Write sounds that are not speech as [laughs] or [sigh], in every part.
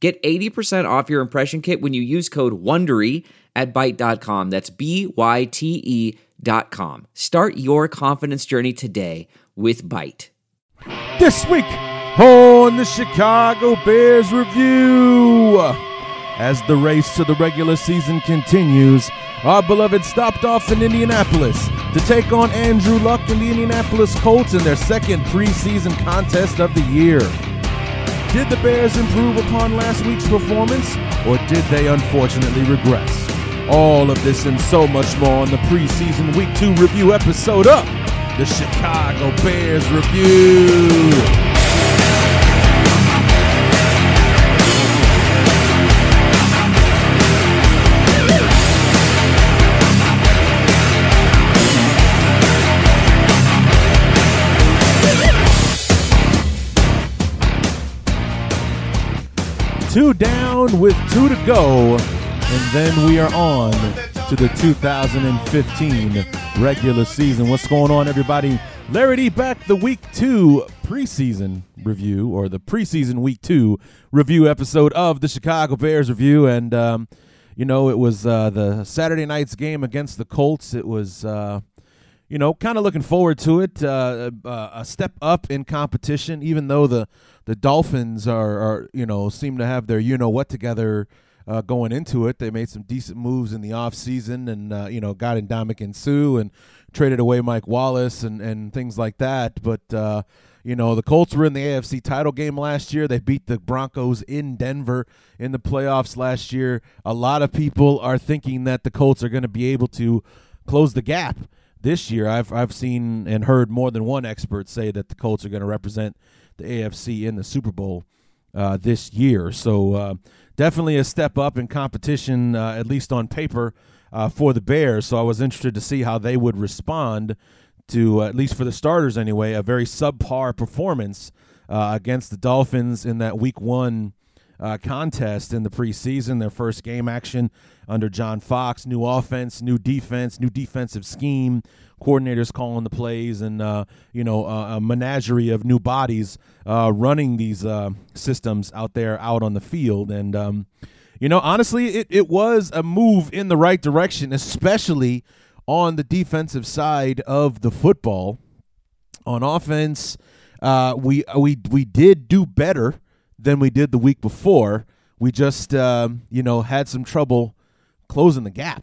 Get 80% off your impression kit when you use code WONDERY at Byte.com. That's B-Y-T-E dot com. Start your confidence journey today with Byte. This week on the Chicago Bears Review. As the race to the regular season continues, our beloved stopped off in Indianapolis to take on Andrew Luck and the Indianapolis Colts in their second preseason contest of the year. Did the Bears improve upon last week's performance, or did they unfortunately regress? All of this and so much more on the preseason Week 2 review episode of the Chicago Bears Review. Two down with two to go, and then we are on to the 2015 regular season. What's going on, everybody? Larry D back the week two preseason review, or the preseason week two review episode of the Chicago Bears review. And, um, you know, it was uh, the Saturday night's game against the Colts. It was. Uh, you know, kind of looking forward to it. Uh, uh, a step up in competition, even though the the Dolphins are, are you know seem to have their you know what together uh, going into it. They made some decent moves in the offseason and uh, you know got in and Suh and traded away Mike Wallace and and things like that. But uh, you know the Colts were in the AFC title game last year. They beat the Broncos in Denver in the playoffs last year. A lot of people are thinking that the Colts are going to be able to close the gap this year. I've I've seen and heard more than one expert say that the Colts are going to represent the AFC in the Super Bowl uh, this year. So uh, definitely a step up in competition, uh, at least on paper, uh, for the Bears. So I was interested to see how they would respond to, uh, at least for the starters anyway, a very subpar performance uh, against the Dolphins in that Week One contest in the preseason, their first game action under John Fox. New offense, new defense, new defensive scheme, coordinators calling the plays, and uh, you know uh, a menagerie of new bodies uh, running these uh, systems out there out on the field. And um, you know, honestly, it it was a move in the right direction, especially on the defensive side of the football. On offense, uh, we we we did do better than we did the week before. We just, um, you know, had some trouble closing the gap.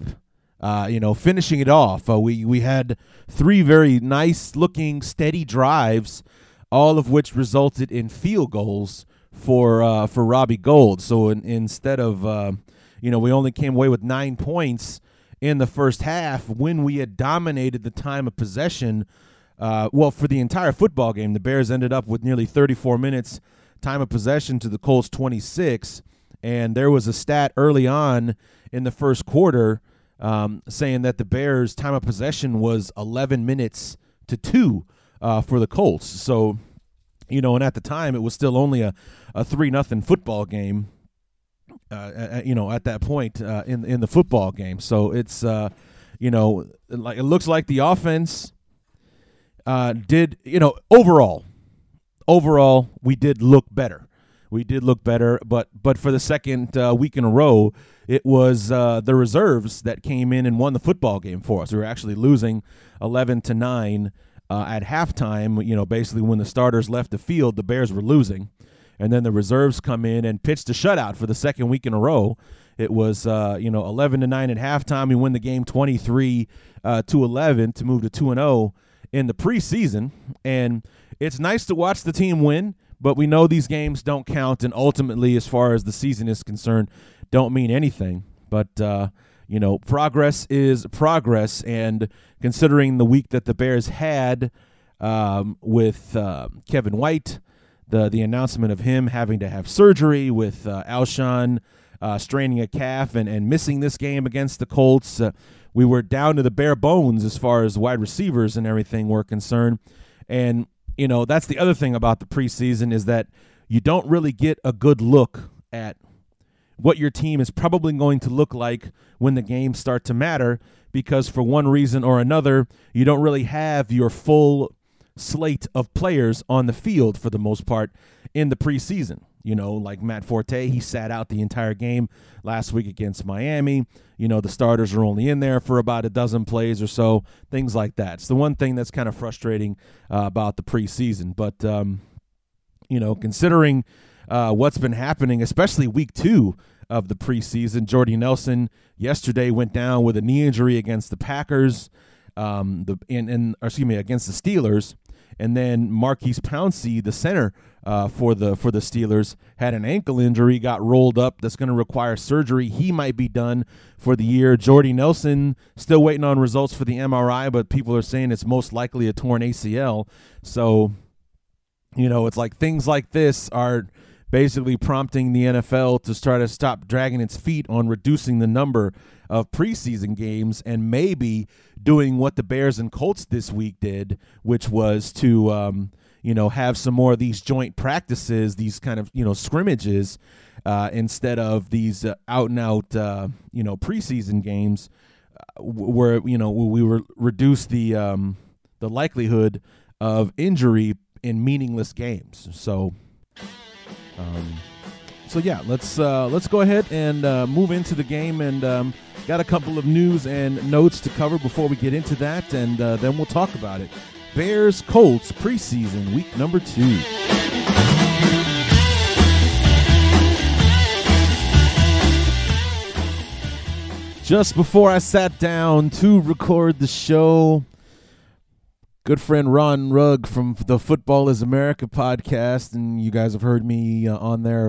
Uh, you know, finishing it off. Uh, we we had three very nice looking, steady drives, all of which resulted in field goals for uh, for Robbie Gould. So in, instead of, uh, you know, we only came away with nine points in the first half when we had dominated the time of possession. Uh, well, for the entire football game, the Bears ended up with nearly 34 minutes time of possession to the Colts 26. And there was a stat early on in the first quarter um, saying that the Bears' time of possession was 11 minutes to two uh, for the Colts. So, you know, and at the time it was still only a, a three nothing football game. Uh, you know, at that point uh, in in the football game, so it's uh, you know, like it looks like the offense uh, did you know overall overall, we did look better. We did look better, but but for the second uh, week in a row, it was uh, the reserves that came in and won the football game for us. We were actually losing eleven to nine uh, at halftime. You know, basically when the starters left the field, the Bears were losing, and then the reserves come in and pitched a shutout for the second week in a row. It was uh, you know eleven to nine at halftime. We win the game twenty three uh, to eleven to move to two and zero oh in the preseason, and it's nice to watch the team win, but we know these games don't count, and ultimately, as far as the season is concerned, don't mean anything. But uh, you know, progress is progress, and considering the week that the Bears had um, with uh, Kevin White, the the announcement of him having to have surgery with uh, Alshon uh, straining a calf and, and missing this game against the Colts. Uh, we were down to the bare bones as far as wide receivers and everything were concerned. And, you know, that's the other thing about the preseason is that you don't really get a good look at what your team is probably going to look like when the games start to matter because for one reason or another, you don't really have your full slate of players on the field for the most part in the preseason. You know, like Matt Forte, he sat out the entire game last week against Miami. You know, the starters are only in there for about a dozen plays or so, things like that. It's the one thing that's kind of frustrating uh, about the preseason. But, um, you know, considering uh, what's been happening, especially week two of the preseason, Jordy Nelson yesterday went down with a knee injury against the Packers. Um, the and, and excuse me against the Steelers, and then Maurkice Pouncey, the center uh, for the for the Steelers, had an ankle injury, got rolled up. That's going to require surgery. He might be done for the year. Jordy Nelson still waiting on results for the MRI, but people are saying it's most likely a torn ACL. So, you know, it's like things like this are basically prompting the NFL to try to stop dragging its feet on reducing the number of preseason games and maybe doing what the Bears and Colts this week did, which was to um, you know have some more of these joint practices, these kind of you know scrimmages, uh, instead of these uh, out and out uh, you know preseason games, uh, where you know we were reduce the um, the likelihood of injury in meaningless games. So. Um, so yeah, let's uh, let's go ahead and uh, move into the game, and um, got a couple of news and notes to cover before we get into that, and uh, then we'll talk about it. Bears Colts preseason week number two. Just before I sat down to record the show, good friend Ron Rugg from the Football is America podcast, and you guys have heard me uh, on there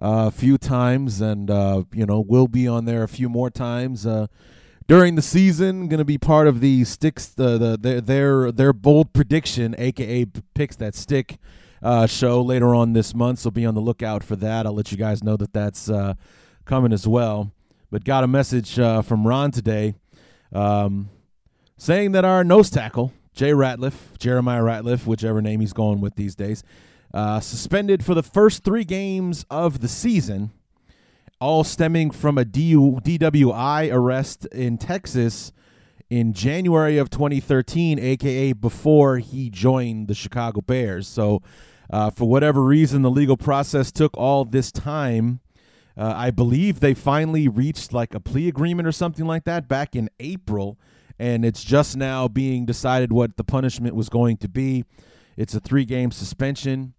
uh, a few times, and uh, you know we'll be on there a few more times uh, during the season. Going to be part of the sticks, the, the their their their bold prediction, aka picks that stick. Uh, show later on this month, so be on the lookout for that. I'll let you guys know that that's uh, coming as well. But got a message from Ron today um, saying that our nose tackle, Jay Ratliff, Jeremiah Ratliff, whichever name he's going with these days, uh, suspended for the first three games of the season, all stemming from a DU, DWI arrest in Texas in January of 2013, aka before he joined the Chicago Bears. So, uh, for whatever reason, the legal process took all this time. Uh, I believe they finally reached like a plea agreement or something like that back in April and it's just now being decided what the punishment was going to be. It's a three game suspension.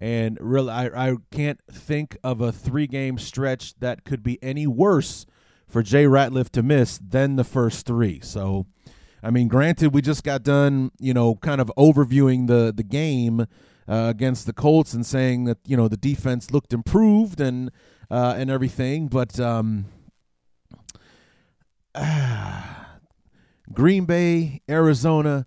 And really, I, I can't think of a three game stretch that could be any worse for Jay Ratliff to miss than the first three. So, I mean, granted, we just got done, you know, kind of overviewing the, the game uh, against the Colts and saying that, you know, the defense looked improved and, uh, and everything. But, um, [sighs] Green Bay, Arizona,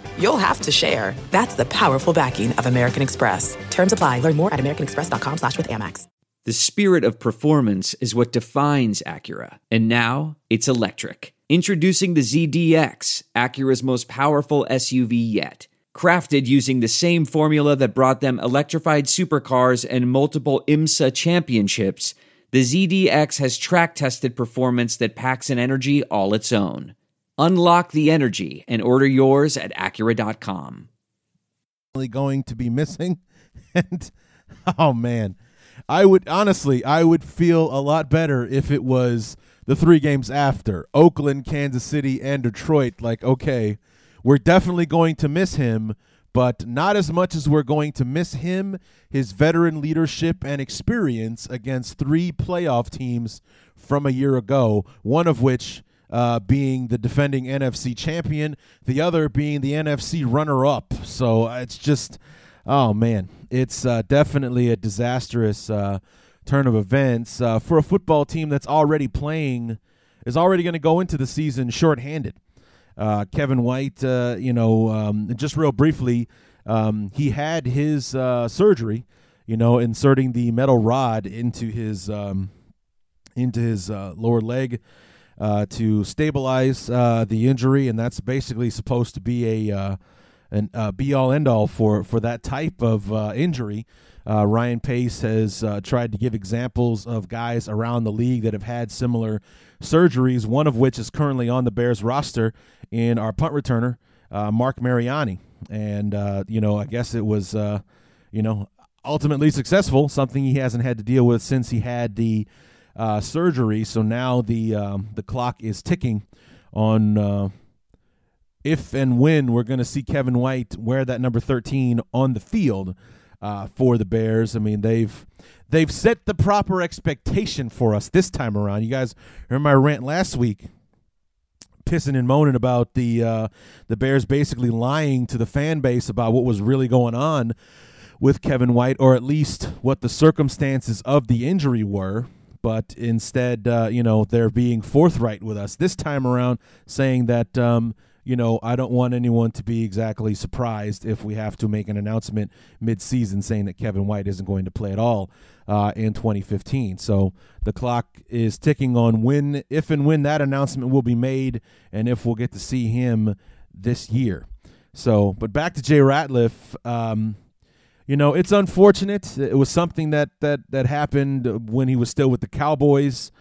you'll have to share. That's the powerful backing of American Express. Terms apply. Learn more at americanexpress.com slash with Amex. The spirit of performance is what defines Acura. And now it's electric. Introducing the ZDX, Acura's most powerful SUV yet. Crafted using the same formula that brought them electrified supercars and multiple IMSA championships, the ZDX has track tested performance that packs an energy all its own. Unlock the energy and order yours at Acura.com. Going to be missing. [laughs] And oh man, I would honestly, I would feel a lot better if it was the three games after Oakland, Kansas City, and Detroit. Like, okay, we're definitely going to miss him, but not as much as we're going to miss him, his veteran leadership and experience against three playoff teams from a year ago, one of which uh, being the defending NFC champion, the other being the NFC runner up. So uh, it's just, oh man, it's uh, definitely a disastrous uh, turn of events uh, for a football team that's already playing, is already going to go into the season shorthanded. Uh, Kevin White, you know, um, just real briefly, um, he had his surgery, you know, inserting the metal rod into his um, into his lower leg uh, to stabilize uh, the injury, and that's basically supposed to be a uh, an uh, be all end all for for that type of uh, injury. Ryan Pace has tried to give examples of guys around the league that have had similar surgeries. One of which is currently on the Bears roster in our punt returner, Marc Mariani, and you know I guess it was you know ultimately successful, something he hasn't had to deal with since he had the uh, surgery. So now the um, the clock is ticking on uh, if and when we're going to see Kevin White wear that number 13 on the field uh, for the Bears. I mean, they've they've set the proper expectation for us this time around. You guys remember my rant last week? Pissing and moaning about the uh, the Bears basically lying to the fan base about what was really going on with Kevin White, or at least what the circumstances of the injury were but instead, uh, you know, they're being forthright with us this time around, saying that, um, you know, I don't want anyone to be exactly surprised if we have to make an announcement mid-season saying that Kevin White isn't going to play at all uh, in 2015. So the clock is ticking on when, if and when that announcement will be made, and if we'll get to see him this year. So, but back to Jay Ratliff. Um, you know, it's unfortunate. It was something that that that happened when he was still with the Cowboys,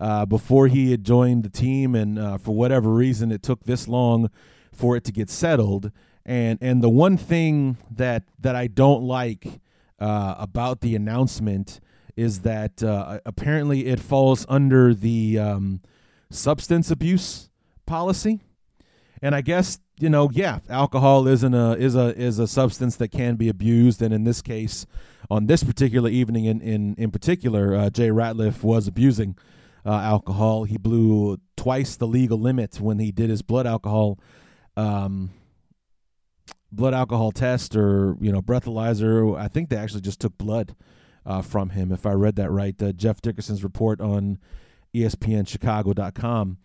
uh, before he had joined the team, and uh, for whatever reason, it took this long for it to get settled. And and the one thing that that I don't like uh, about the announcement is that uh, apparently it falls under the um, substance abuse policy, and I guess you know, yeah, alcohol isn't a is a is a substance that can be abused, and in this case, on this particular evening, in in in particular, uh, Jay Ratliff was abusing uh, alcohol. He blew twice the legal limit when he did his blood alcohol. Um, blood alcohol test or you know breathalyzer i think they actually just took blood uh, from him if i read that right uh, jeff dickerson's report on espnchicago.com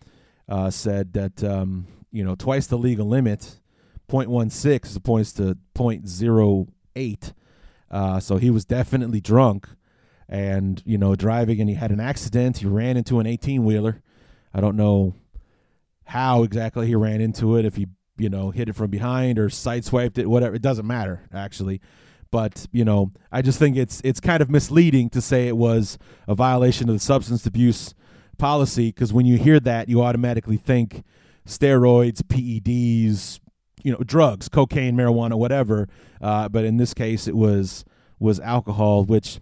uh, said that um, you know, twice the legal limit, 0.16 as opposed to 0.08. Uh, so he was definitely drunk and, you know, driving and he had an accident. He ran into an 18 wheeler. I don't know how exactly he ran into it, if he, you know, hit it from behind or sideswiped it, whatever. It doesn't matter, actually. But, you know, I just think it's it's kind of misleading to say it was a violation of the substance abuse policy because when you hear that, you automatically think steroids, PEDs, you know, drugs, cocaine, marijuana, whatever. Uh, but in this case, it was was alcohol, which,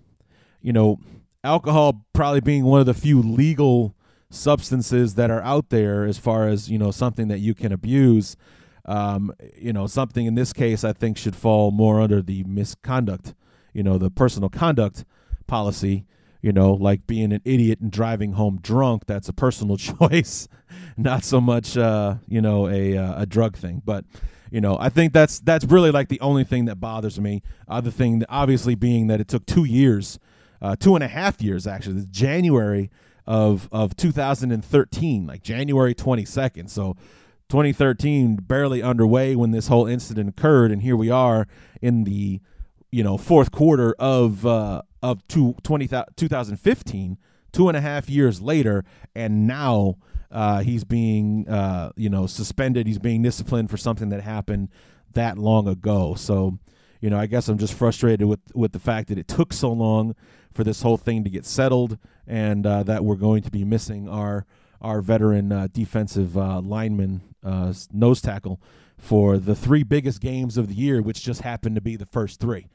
you know, alcohol probably being one of the few legal substances that are out there as far as you know something that you can abuse. Um, you know, something in this case I think should fall more under the misconduct, you know, the personal conduct policy you know, like being an idiot and driving home drunk. That's a personal [laughs] choice, not so much, uh, you know, a uh, a drug thing. But you know, I think that's that's really like the only thing that bothers me. Other thing, obviously, being that it took two years, uh, two and a half years actually, January of of 2013, like January 22nd. So. 2013 barely underway when this whole incident occurred and here we are in the you know fourth quarter of uh, of two, 20, 2015, two and a half years later, and now uh, he's being uh, you know suspended. He's being disciplined for something that happened that long ago. So you know, I guess I'm just frustrated with with the fact that it took so long for this whole thing to get settled, and uh, that we're going to be missing our our veteran uh, defensive uh, lineman uh, nose tackle for the three biggest games of the year, which just happened to be the first three.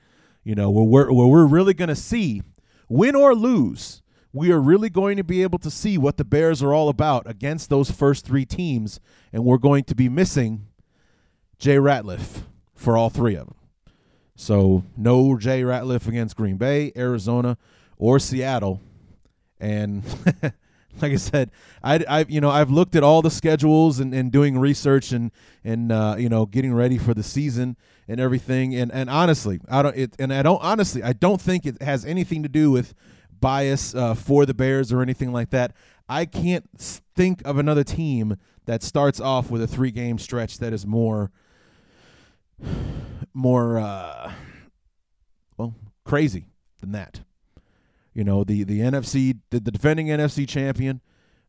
You know, where we're, where we're really going to see, win or lose, we are really going to be able to see what the Bears are all about against those first three teams, and we're going to be missing Jay Ratliff for all three of them. So no Jay Ratliff against Green Bay, Arizona, or Seattle. And [laughs] [laughs] like I said, I, I you know I've looked at all the schedules and, and doing research and and uh, you know getting ready for the season and everything. And and honestly, I don't it, and I don't honestly I don't think it has anything to do with bias uh, for the Bears or anything like that. I can't think of another team that starts off with a three game stretch that is more [sighs] more uh, well crazy than that. You know, the the NFC, the, the defending NFC champion,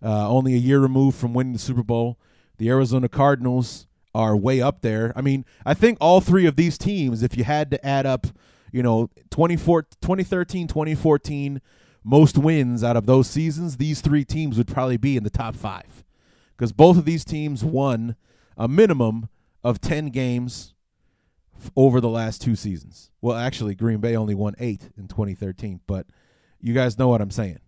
uh, only a year removed from winning the Super Bowl. The Arizona Cardinals are way up there. I mean, I think all three of these teams, if you had to add up, you know, 2013, 2014, most wins out of those seasons, these three teams would probably be in the top five. Because both of these teams won a minimum of 10 games over the last two seasons. Well, actually, Green Bay only won eight in 2013, but you guys know what I'm saying.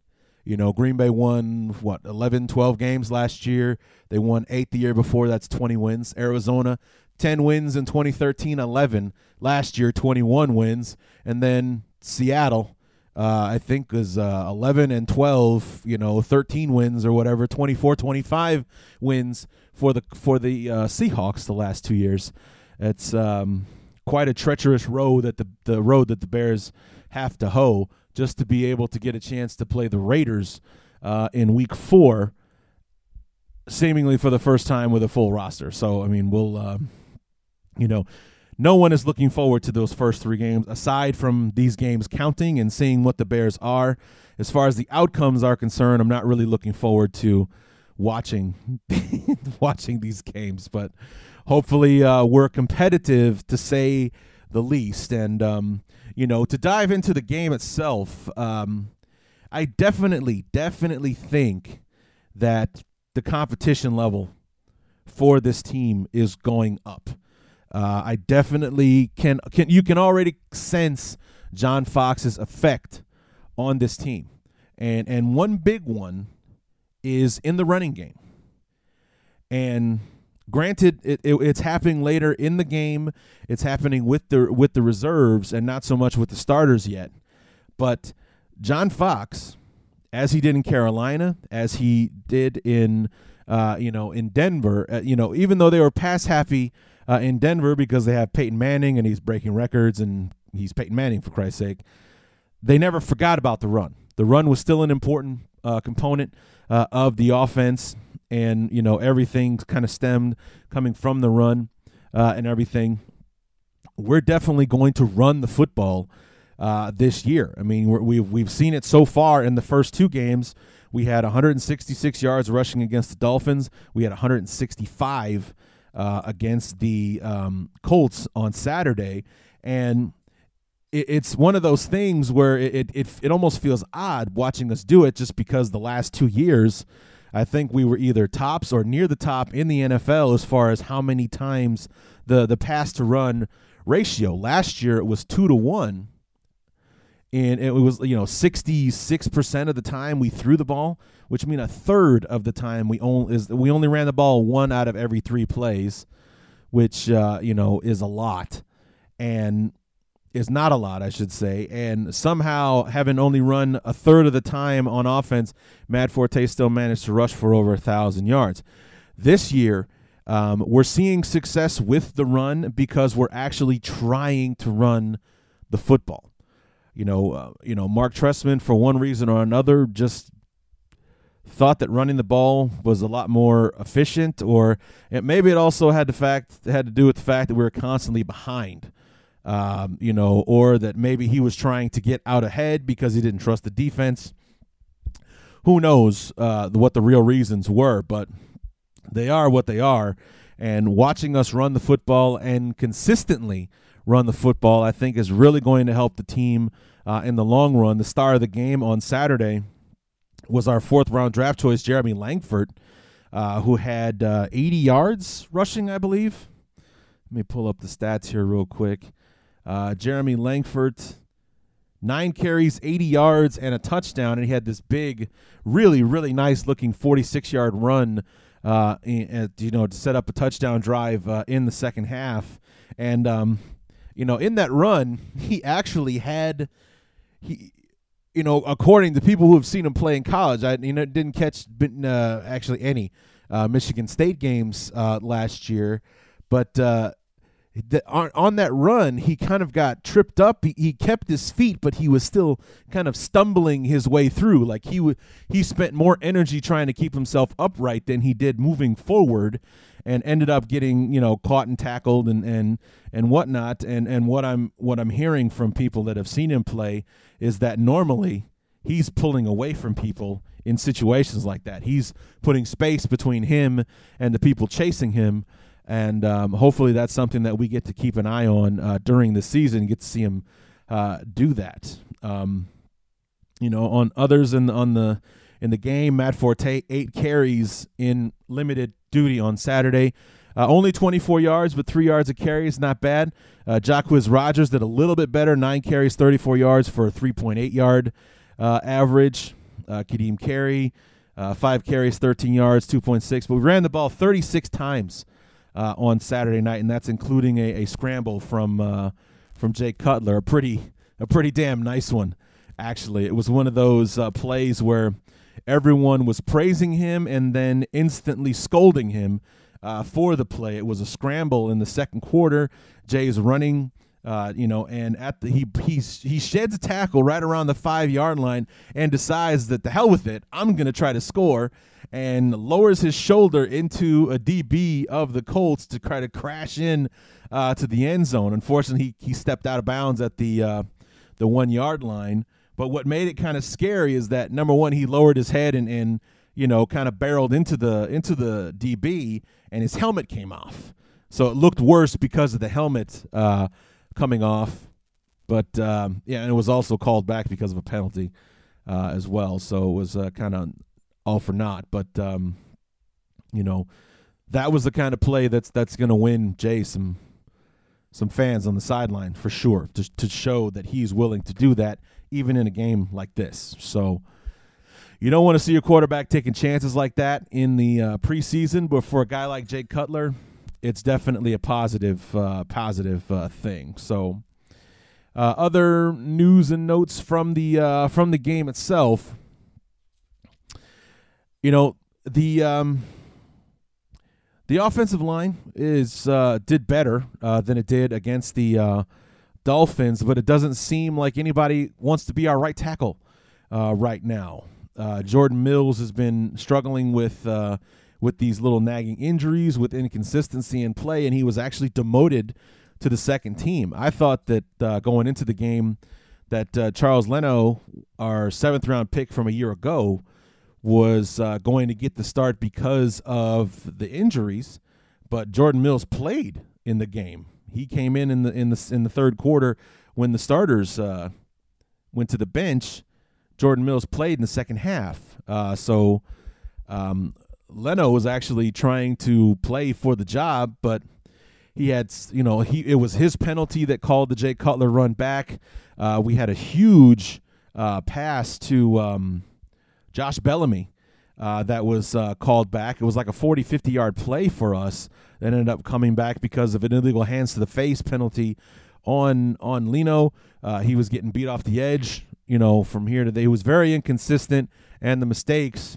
You know, Green Bay won, what, 11, 12 games last year. They won eight the year before. That's 20 wins. Arizona, 10 wins in 2013, 11 last year, 21 wins. And then Seattle, uh, I think, is uh, 11 and 12, you know, 13 wins or whatever, 24, 25 wins for the for the uh, Seahawks the last two years. It's um, quite a treacherous road that the the road that the Bears have to hoe just to be able to get a chance to play the Raiders uh, in Week Four, seemingly for the first time with a full roster. So I mean, we'll uh, you know. No one is looking forward to those first three games, aside from these games counting and seeing what the Bears are. As far as the outcomes are concerned, I'm not really looking forward to watching [laughs] watching these games. But hopefully uh, we're competitive to say the least. And um, you know, to dive into the game itself, um, I definitely, definitely think that the competition level for this team is going up. Uh, I definitely can can you can already sense John Fox's effect on this team, and and one big one is in the running game, and Granted, it, it, it's happening later in the game. It's happening with the with the reserves and not so much with the starters yet. But John Fox, as he did in Carolina, as he did in uh, you know in Denver, uh, you know even though they were pass happy uh, in Denver because they have Peyton Manning and he's breaking records and he's Peyton Manning for Christ's sake, they never forgot about the run. The run was still an important uh, component uh, of the offense and you know everything kind of stemmed coming from the run uh, and everything. We're definitely going to run the football uh, this year. I mean, we we've we've seen it so far in the first two games. We had 166 yards rushing against the Dolphins. We had 165 uh, against the um, Colts on Saturday, and it, it's one of those things where it, it it almost feels odd watching us do it, just because the last two years I think we were either tops or near the top in the NFL as far as how many times the the pass to run ratio. Last year it was two to one, and it was you know sixty six percent of the time we threw the ball, which means a third of the time we only is we only ran the ball one out of every three plays, which uh, you know is a lot, and is not a lot, I should say. And somehow, having only run a third of the time on offense, Matt Forte still managed to rush for over a thousand yards. This year, um, we're seeing success with the run because we're actually trying to run the football. You know, uh, you know, Marc Trestman, for one reason or another, just thought that running the ball was a lot more efficient, or it, maybe it also had the fact had to do with the fact that we were constantly behind um, you know, or that maybe he was trying to get out ahead because he didn't trust the defense. Who knows uh, what the real reasons were, but they are what they are. And watching us run the football and consistently run the football, I think, is really going to help the team uh, in the long run. The star of the game on Saturday was our fourth round draft choice, Jeremy Langford, uh, who had uh, 80 yards rushing, I believe. Let me pull up the stats here real quick. Uh, Jeremy Langford, nine carries, 80 yards, and a touchdown. And he had this big, really, really nice looking 46 yard run, uh, you know, to set up a touchdown drive uh, in the second half. And, um, you know, in that run, [laughs] he actually had he you know, according to people who have seen him play in college, I you know didn't catch uh, actually any uh, Michigan State games uh, last year, but on, on that run, he kind of got tripped up. He, he kept his feet, but he was still kind of stumbling his way through. Like he w- he spent more energy trying to keep himself upright than he did moving forward, and ended up getting you know caught and tackled and and and whatnot. And and what I'm what I'm hearing from people that have seen him play is that normally he's pulling away from people in situations like that. He's putting space between him and the people chasing him and um, hopefully that's something that we get to keep an eye on uh, during the season. Get to see him uh, do that. Um, you know, on others in the, on the in the game, Matt Forte eight carries in limited duty on Saturday. Uh, only 24 yards, but three yards of carries, not bad. Uh, Jacquizz Rodgers did a little bit better, nine carries, 34 yards for a 3.8 yard uh, average. Uh, Ka'Deem Carey, uh, five carries, 13 yards, 2.6. But we ran the ball 36 times uh, on Saturday night, and that's including a, a scramble from uh, from Jay Cutler, a pretty a pretty damn nice one. Actually, it was one of those uh, plays where everyone was praising him and then instantly scolding him uh, for the play. It was a scramble in the second quarter. Jay's running. Uh, you know, and at the he he's he sheds a tackle right around the five yard line and decides that the hell with it, I'm gonna try to score and lowers his shoulder into a DB of the Colts to try to crash in uh, to the end zone. Unfortunately, he, he stepped out of bounds at the uh, the one yard line. But what made it kind of scary is that number one, he lowered his head and, and you know kind of barreled into the into the DB, and his helmet came off. So it looked worse because of the helmet uh, coming off. But um, yeah, and it was also called back because of a penalty uh, as well. So it was uh, kind of all for naught. But um, you know, that was the kind of play that's that's going to win Jay some some fans on the sideline for sure to to show that he's willing to do that even in a game like this. So you don't want to see your quarterback taking chances like that in the uh, preseason, but for a guy like Jay Cutler, it's definitely a positive uh, positive uh, thing. So. Uh, other news and notes from the uh, from the game itself you know the um, the offensive line is uh, did better uh, than it did against the Dolphins, but it doesn't seem like anybody wants to be our right tackle right now. Jordan Mills has been struggling with with these little nagging injuries, with inconsistency in play, and he was actually demoted to the second team. I thought that going into the game that Charles Leno, our seventh round pick from a year ago, was uh, going to get the start because of the injuries, but Jordan Mills played in the game. He came in in the in the in the third quarter when the starters uh, went to the bench. Jordan Mills played in the second half. Uh, so um, Leno was actually trying to play for the job, but he had you know he it was his penalty that called the Jay Cutler run back. Uh, we had a huge uh, pass to. Um, Josh Bellamy uh, that was uh, called back. It was like a 40, 50 yard play for us that ended up coming back because of an illegal hands to the face penalty on on Leno. Uh, he was getting beat off the edge, you know, from here to there. He was very inconsistent, and the mistakes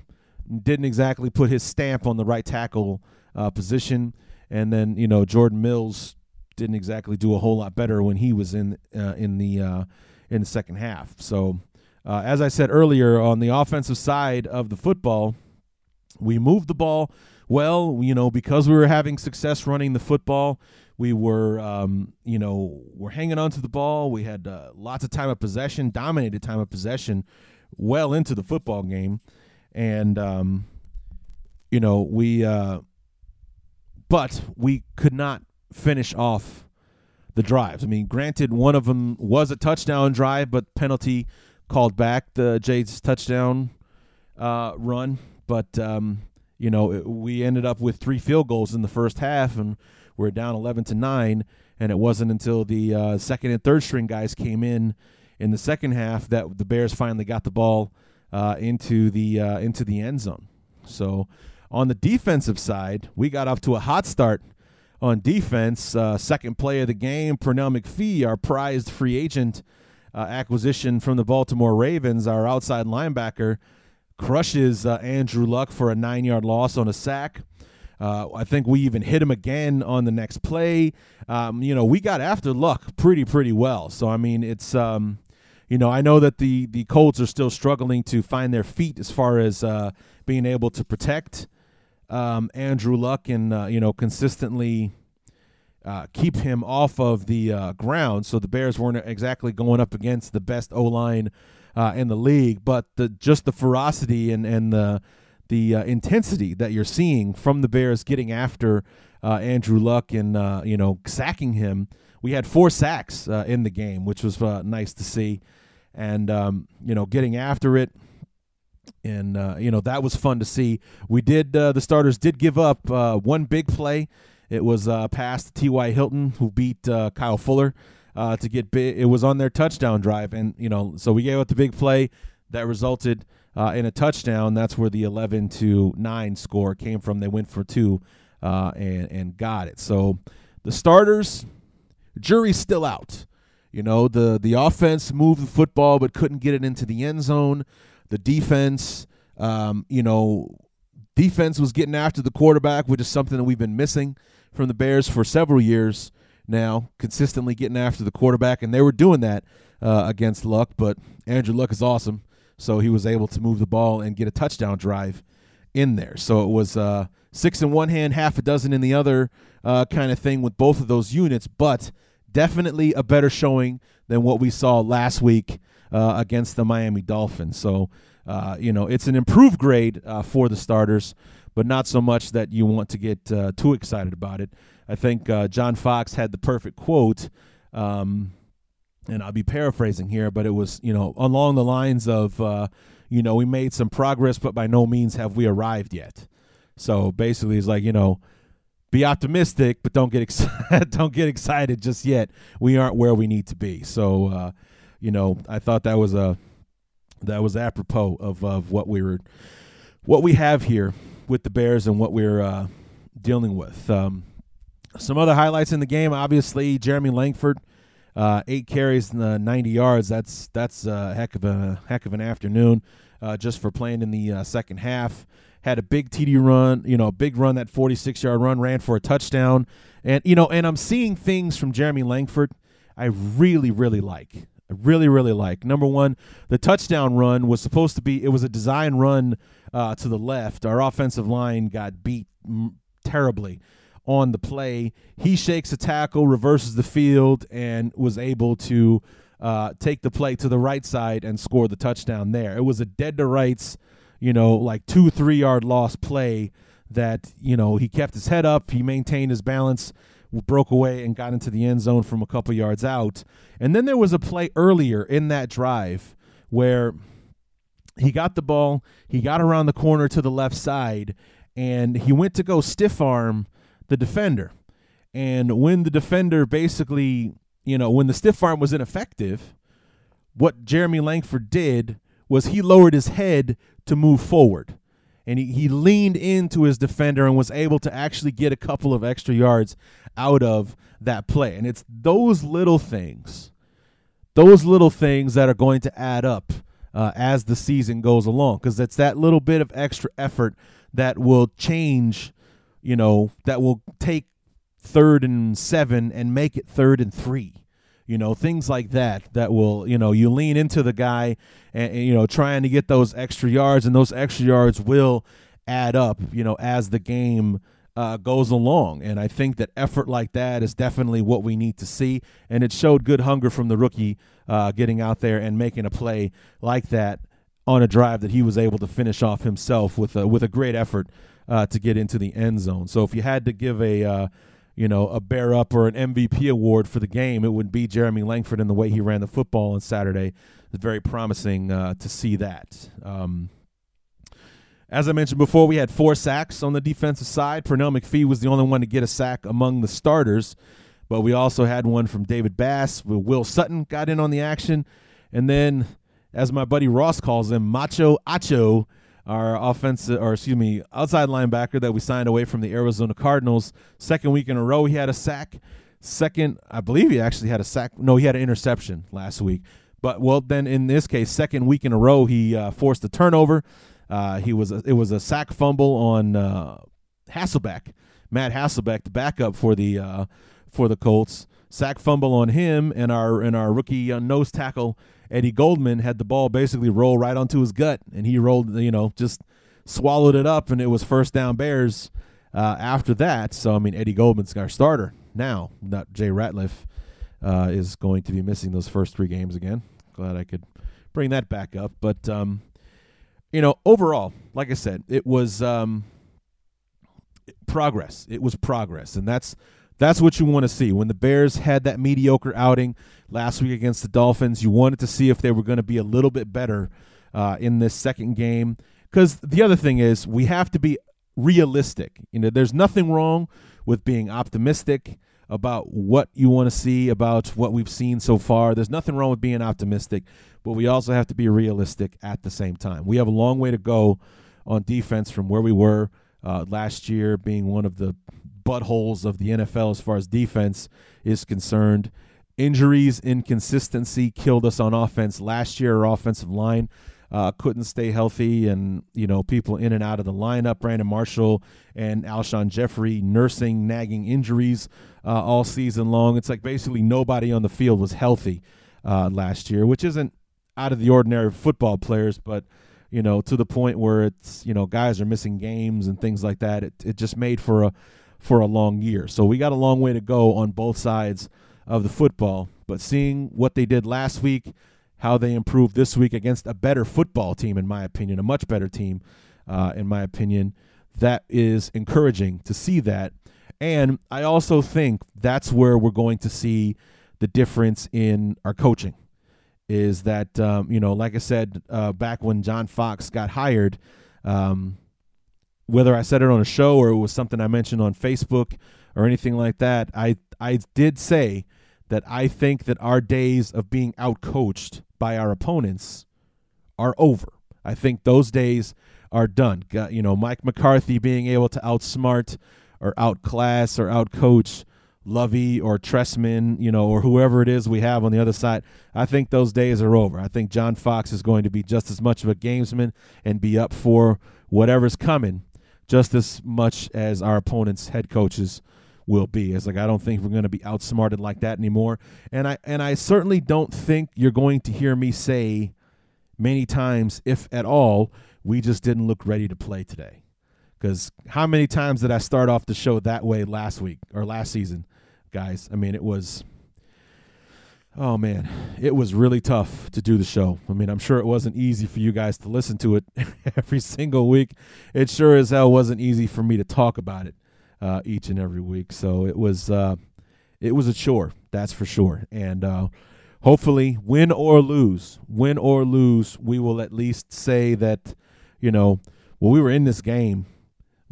didn't exactly put his stamp on the right tackle uh, position. And then, you know, Jordan Mills didn't exactly do a whole lot better when he was in uh, in the uh, in the second half. So uh, as I said earlier, on the offensive side of the football, we moved the ball well. You know, because we were having success running the football, we were, um, you know, we're hanging on to the ball. We had uh, lots of time of possession, dominated time of possession, well into the football game, and um, you know we, uh, but we could not finish off the drives. I mean, granted, one of them was a touchdown drive, but penalty called back the Jays touchdown uh, run, but um, you know it, we ended up with three field goals in the first half, and we're down eleven to nine. And it wasn't until the uh, second and third string guys came in in the second half that the Bears finally got the ball uh, into the uh, into the end zone. So on the defensive side, we got off to a hot start on defense. Uh, second play of the game, Pernell McPhee, our prized free agent uh, acquisition from the Baltimore Ravens, our outside linebacker, crushes uh, Andrew Luck for a nine yard loss on a sack. Uh, I think we even hit him again on the next play. Um, you know, we got after Luck pretty, pretty well. So, I mean, it's. Um, you know, I know that the the Colts are still struggling to find their feet as far as uh, being able to protect um, Andrew Luck and uh, you know consistently uh, keep him off of the uh, ground. So the Bears weren't exactly going up against the best O line uh, in the league, but the just the ferocity and and the the uh, intensity that you're seeing from the Bears getting after uh, Andrew Luck and you know sacking him. We had four sacks in the game, which was nice to see and um, you know getting after it. And uh, you know that was fun to see. We did uh, the starters did give up uh, one big play. It was uh, past ty hilton who beat uh, kyle fuller uh, to get big it was on their touchdown drive. And you know so we gave up the big play that resulted in a touchdown. That's where the 11 to 9 score came from. They went for two and, and got it. So the starters jury's still out you know, the the offense moved the football but couldn't get it into the end zone. The defense, um, you know, defense was getting after the quarterback, which is something that we've been missing from the Bears for several years now, consistently getting after the quarterback, and they were doing that uh, against Luck. But Andrew Luck is awesome, so he was able to move the ball and get a touchdown drive in there. So it was uh, six in one hand, half a dozen in the other, uh, kind of thing with both of those units, but definitely a better showing than what we saw last week uh, against the Miami Dolphins. So, uh, you know, it's an improved grade uh, for the starters, but not so much that you want to get uh, too excited about it. I think uh, John Fox had the perfect quote, um, and I'll be paraphrasing here, but it was, you know, along the lines of, uh, you know, we made some progress, but by no means have we arrived yet. So basically, it's like, you know, be optimistic, but don't get excited. [laughs] don't get excited just yet. We aren't where we need to be. So, uh, you know, I thought that was a that was apropos of of what we were what we have here with the Bears and what we're uh, dealing with. Um, some other highlights in the game, obviously, Jeremy Langford, uh, eight carries, uh, ninety yards. That's that's a heck of a heck of an afternoon, uh, just for playing in the uh, second half had a big TD run, you know, a big run, that 46 yard run, ran for a touchdown. And, you know, and I'm seeing things from Jeremy Langford I really, really like. I really, really like. Number one, the touchdown run was supposed to be, it was a design run uh, to the left. Our offensive line got beat m- terribly on the play. He shakes a tackle, reverses the field, and was able to uh, take the play to the right side and score the touchdown there. It was a dead to rights you know, like two, three yard loss play that, you know, he kept his head up, he maintained his balance, broke away and got into the end zone from a couple yards out. And then there was a play earlier in that drive where he got the ball, he got around the corner to the left side, and he went to go stiff arm the defender. And when the defender basically, you know, when the stiff arm was ineffective, what Jeremy Langford did was he lowered his head to move forward. And he, he leaned into his defender and was able to actually get a couple of extra yards out of that play. And it's those little things, those little things that are going to add up uh, as the season goes along. Because it's that little bit of extra effort that will change, you know, that will take third and seven and make it third and three you know things like that that will you know you lean into the guy and, and, you know trying to get those extra yards and those extra yards will add up you know as the game uh, goes along. And i think that effort like that is definitely what we need to see. And it showed good hunger from the rookie uh, getting out there and making a play like that on a drive that he was able to finish off himself with a with a great effort uh, to get into the end zone. So if you had to give a uh, you know, a bear up or an MVP award for the game, it would be Jeremy Langford and the way he ran the football on Saturday. It's very promising uh, to see that. Um, as I mentioned before, we had four sacks on the defensive side. Pernell McPhee was the only one to get a sack among the starters, but we also had one from David Bass. Will Sutton got in on the action, and then, as my buddy Ross calls him, Macho Acho our offensive, or excuse me, outside linebacker that we signed away from the Arizona Cardinals. Second week in a row, he had a sack. Second, I believe he actually had a sack. No, he had an interception last week. But well, then in this case, second week in a row, he uh, forced a turnover. Uh, he was a, it was a sack fumble on uh, Hasselbeck, Matt Hasselbeck, the backup for the uh, for the Colts. Sack fumble on him, and our and our rookie uh, nose tackle Eddie Goldman had the ball basically roll right onto his gut, and he rolled, you know, just swallowed it up, and it was first down Bears uh, after that. So, I mean, Eddie Goldman's our starter now, not Jay Ratliff, uh, is going to be missing those first three games again. Glad I could bring that back up. But, um, you know, overall, like I said, it was um, progress. It was progress, and that's that's what you want to see. When the Bears had that mediocre outing last week against the Dolphins, you wanted to see if they were going to be a little bit better uh, in this second game. Because the other thing is, we have to be realistic. You know, there's nothing wrong with being optimistic about what you want to see, about what we've seen so far. There's nothing wrong with being optimistic, but we also have to be realistic at the same time. We have a long way to go on defense from where we were uh, last year, being one of the buttholes of the NFL as far as defense is concerned. Injuries, inconsistency killed us on offense last year. Our offensive line uh, couldn't stay healthy, and you know people in and out of the lineup. Brandon Marshall and Alshon Jeffery nursing nagging injuries uh, all season long. It's like basically nobody on the field was healthy uh, last year, which isn't out of the ordinary football players, but you know to the point where it's you know guys are missing games and things like that. It it just made for a for a long year. So we got a long way to go on both sides of the football. But seeing what they did last week, how they improved this week against a better football team, in my opinion, a much better team, uh, in my opinion, that is encouraging to see that. And I also think that's where we're going to see the difference in our coaching. Is that, um, you know, like I said uh, back when John Fox got hired, um, whether I said it on a show or it was something I mentioned on Facebook or anything like that, I I did say that I think that our days of being outcoached by our opponents are over. I think those days are done. You know, Mike McCarthy being able to outsmart or outclass or outcoach Lovie or Trestman, you know, or whoever it is we have on the other side. I think those days are over. I think John Fox is going to be just as much of a gamesman and be up for whatever's coming just as much as our opponents' head coaches will be. It's like I don't think we're going to be outsmarted like that anymore. And I and I certainly don't think you're going to hear me say many times, if at all, we just didn't look ready to play today. Because how many times did I start off the show that way last week or last season, guys? I mean, it was Oh man, it was really tough to do the show. I mean, I'm sure it wasn't easy for you guys to listen to it [laughs] every single week. It sure as hell wasn't easy for me to talk about it uh, each and every week. So it was uh, it was a chore, that's for sure. And uh, hopefully, win or lose, win or lose, we will at least say that you know, well, we were in this game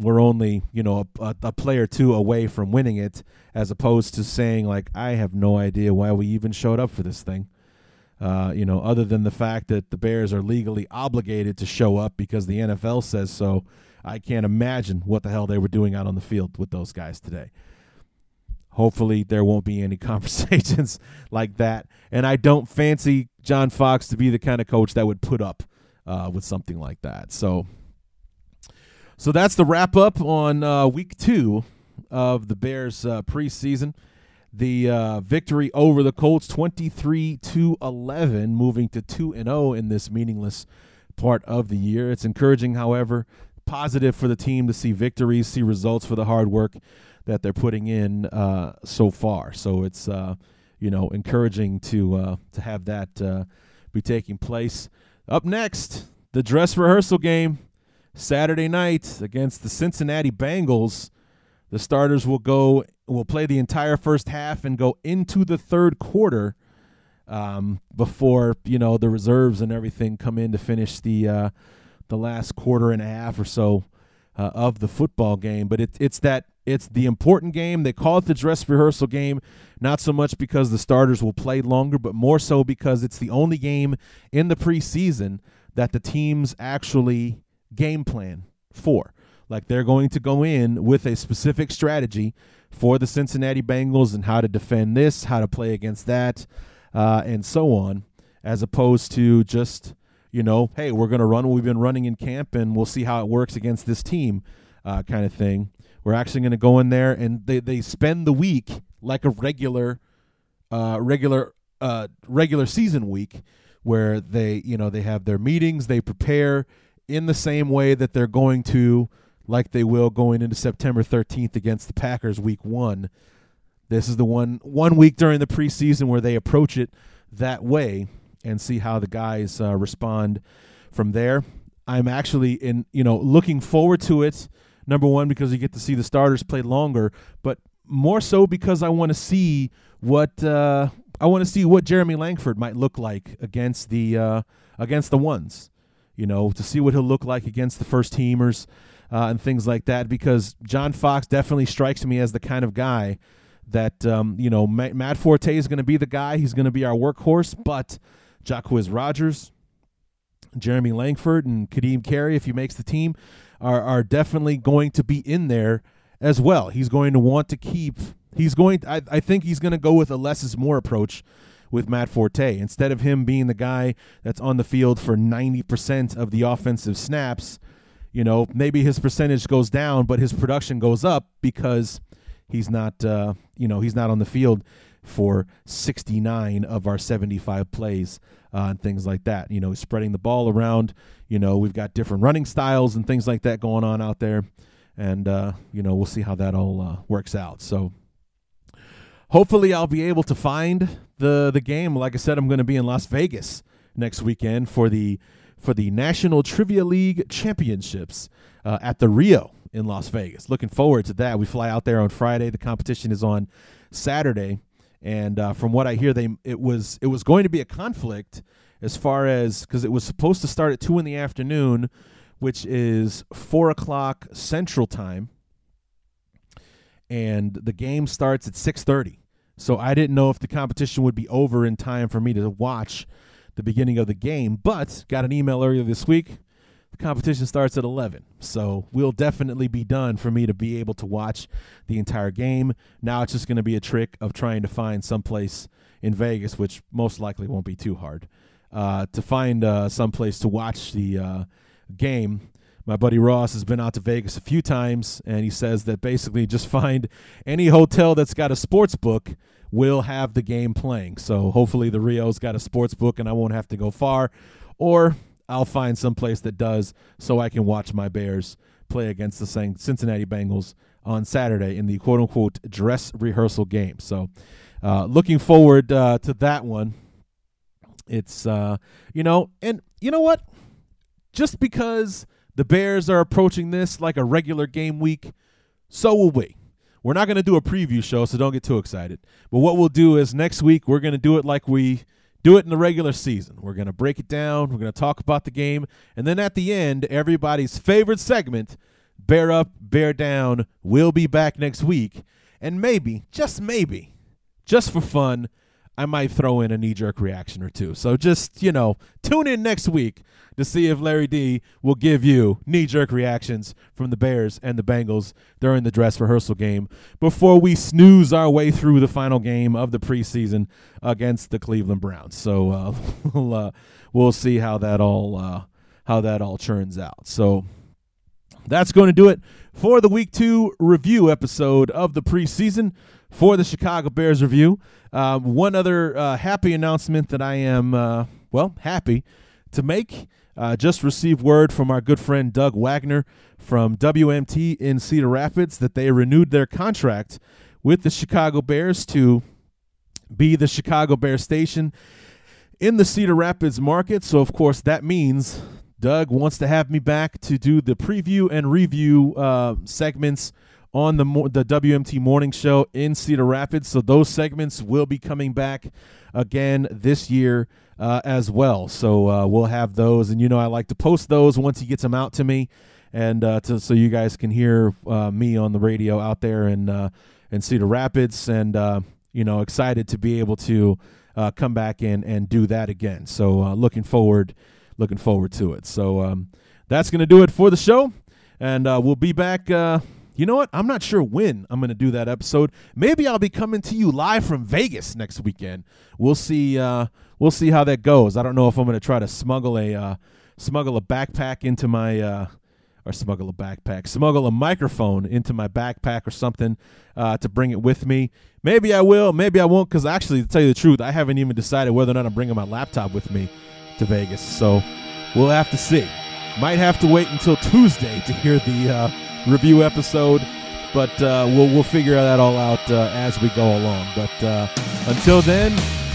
we're only you know a, a, player two away from winning it as opposed to saying like i have no idea why we even showed up for this thing. Uh, you know other than the fact that the bears are legally obligated to show up because the nfl says so i can't imagine what the hell they were doing out on the field with those guys today. Hopefully there won't be any [laughs] conversations like that. And i don't fancy john fox to be the kind of coach that would put up uh, with something like that. So so that's the wrap up on uh, week two of the Bears uh, preseason. The uh, victory over the Colts, twenty-three to eleven, moving to two and zero oh in this meaningless part of the year. It's encouraging, however, positive for the team to see victories, see results for the hard work that they're putting in uh, so far. So it's uh, you know encouraging to uh, to have that uh, be taking place. Up next, the dress rehearsal game Saturday night against the Cincinnati Bengals. The starters will go will play the entire first half and go into the third quarter um, before you know the reserves and everything come in to finish the uh, the last quarter and a half or so uh, of the football game. But it, it's that it's the important game. They call it the dress rehearsal game, not so much because the starters will play longer, but more so because it's the only game in the preseason that the teams actually game plan for. Like they're going to go in with a specific strategy for the Cincinnati Bengals and how to defend this, how to play against that, uh, and so on, as opposed to just, you know, hey, we're going to run what we've been running in camp and we'll see how it works against this team uh, kind of thing. We're actually going to go in there and they, they spend the week like a regular, uh, regular, uh, regular season week where they, you know, they have their meetings, they prepare in the same way that they're going to like they will going into September 13th against the Packers week 1. This is the one one week during the preseason where they approach it that way and see how the guys uh, respond from there. I'm actually in, you know, looking forward to it. Number 1 because you get to see the starters play longer, but more so because I want to see what uh, I want to see what Jeremy Langford might look like against the uh, against the ones. You know, to see what he'll look like against the first teamers uh, and things like that because John Fox definitely strikes me as the kind of guy that um, you know Matt Forte is going to be the guy. He's going to be our workhorse, but Jacquizz Rodgers, Jeremy Langford, and Ka'Deem Carey, if he makes the team, are are definitely going to be in there as well. He's going to want to keep. He's going. I, I think he's going to go with a less is more approach with Matt Forte instead of him being the guy that's on the field for ninety percent of the offensive snaps you know, maybe his percentage goes down, but his production goes up because he's not, uh, you know, he's not on the field for 69 of our 75 plays uh, and things like that. You know, spreading the ball around. You know, we've got different running styles and things like that going on out there, and uh, you know, we'll see how that all uh, works out. So, hopefully, I'll be able to find the the game. Like I said, I'm going to be in Las Vegas next weekend for the for the National Trivia League Championships uh, at the Rio in Las Vegas. Looking forward to that. We fly out there on Friday. The competition is on Saturday, and uh, from what I hear, they it was it was going to be a conflict as far as because it was supposed to start at two in the afternoon, which is four o'clock Central Time, and the game starts at six thirty. So I didn't know if the competition would be over in time for me to watch the beginning of the game. But got an email earlier this week. The competition starts at 11. So we'll definitely be done for me to be able to watch the entire game. Now it's just going to be a trick of trying to find someplace in Vegas, which most likely won't be too hard, uh, to find uh, someplace to watch the uh, game. My buddy Ross has been out to Vegas a few times, and he says that basically just find any hotel that's got a sports book will have the game playing. So hopefully the Rio's got a sports book and I won't have to go far, or I'll find some place that does so I can watch my Bears play against the Cincinnati Bengals on Saturday in the quote unquote dress rehearsal game. So uh, looking forward uh, to that one. It's, uh, you know, and you know what? Just because the Bears are approaching this like a regular game week, so will we. We're not going to do a preview show, so don't get too excited. But what we'll do is next week we're going to do it like we do it in the regular season. We're going to break it down, we're going to talk about the game, and then at the end, everybody's favorite segment, Bear Up, Bear Down, will be back next week. And maybe, just maybe, just for fun, I might throw in a knee jerk reaction or two. So just, you know, tune in next week to see if Larry D will give you knee jerk reactions from the Bears and the Bengals during the dress rehearsal game before we snooze our way through the final game of the preseason against the Cleveland Browns. So uh, [laughs] we'll, uh, we'll see how that all uh, how that all turns out. So that's going to do it for the week two review episode of the preseason for the Chicago Bears review. Uh, one other uh, happy announcement that I am, uh, well, happy to make. Uh, just received word from our good friend Doug Wagner from WMT in Cedar Rapids that they renewed their contract with the Chicago Bears to be the Chicago Bear station in the Cedar Rapids market. So, of course, that means Doug wants to have me back to do the preview and review uh, segments on the the WMT Morning Show in Cedar Rapids. So those segments will be coming back again this year uh, as well. So uh, we'll have those, and you know I like to post those once he gets them out to me, and uh, to, so you guys can hear uh, me on the radio out there in uh, in Cedar Rapids, and uh, you know excited to be able to come back in and do that again. So looking forward, looking forward to it. So. Um, that's going to do it for the show. And we'll be back. You know what? I'm not sure when I'm going to do that episode. Maybe I'll be coming to you live from Vegas next weekend. We'll see. Uh, we'll see how that goes. I don't know if I'm going to try to smuggle a uh, smuggle a backpack into my uh, or smuggle a backpack, smuggle a microphone into my backpack or something uh, to bring it with me. Maybe I will, maybe I won't, because actually, to tell you the truth, I haven't even decided whether or not I'm bringing my laptop with me to Vegas. So we'll have to see. Might have to wait until Tuesday to hear the uh, review episode, but uh, we'll we'll figure that all out uh, as we go along. But uh, until then,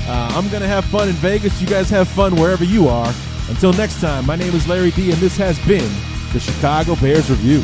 I'm gonna have fun in Vegas. You guys have fun wherever you are. Until next time, my name is Larry D, and this has been the Chicago Bears Review.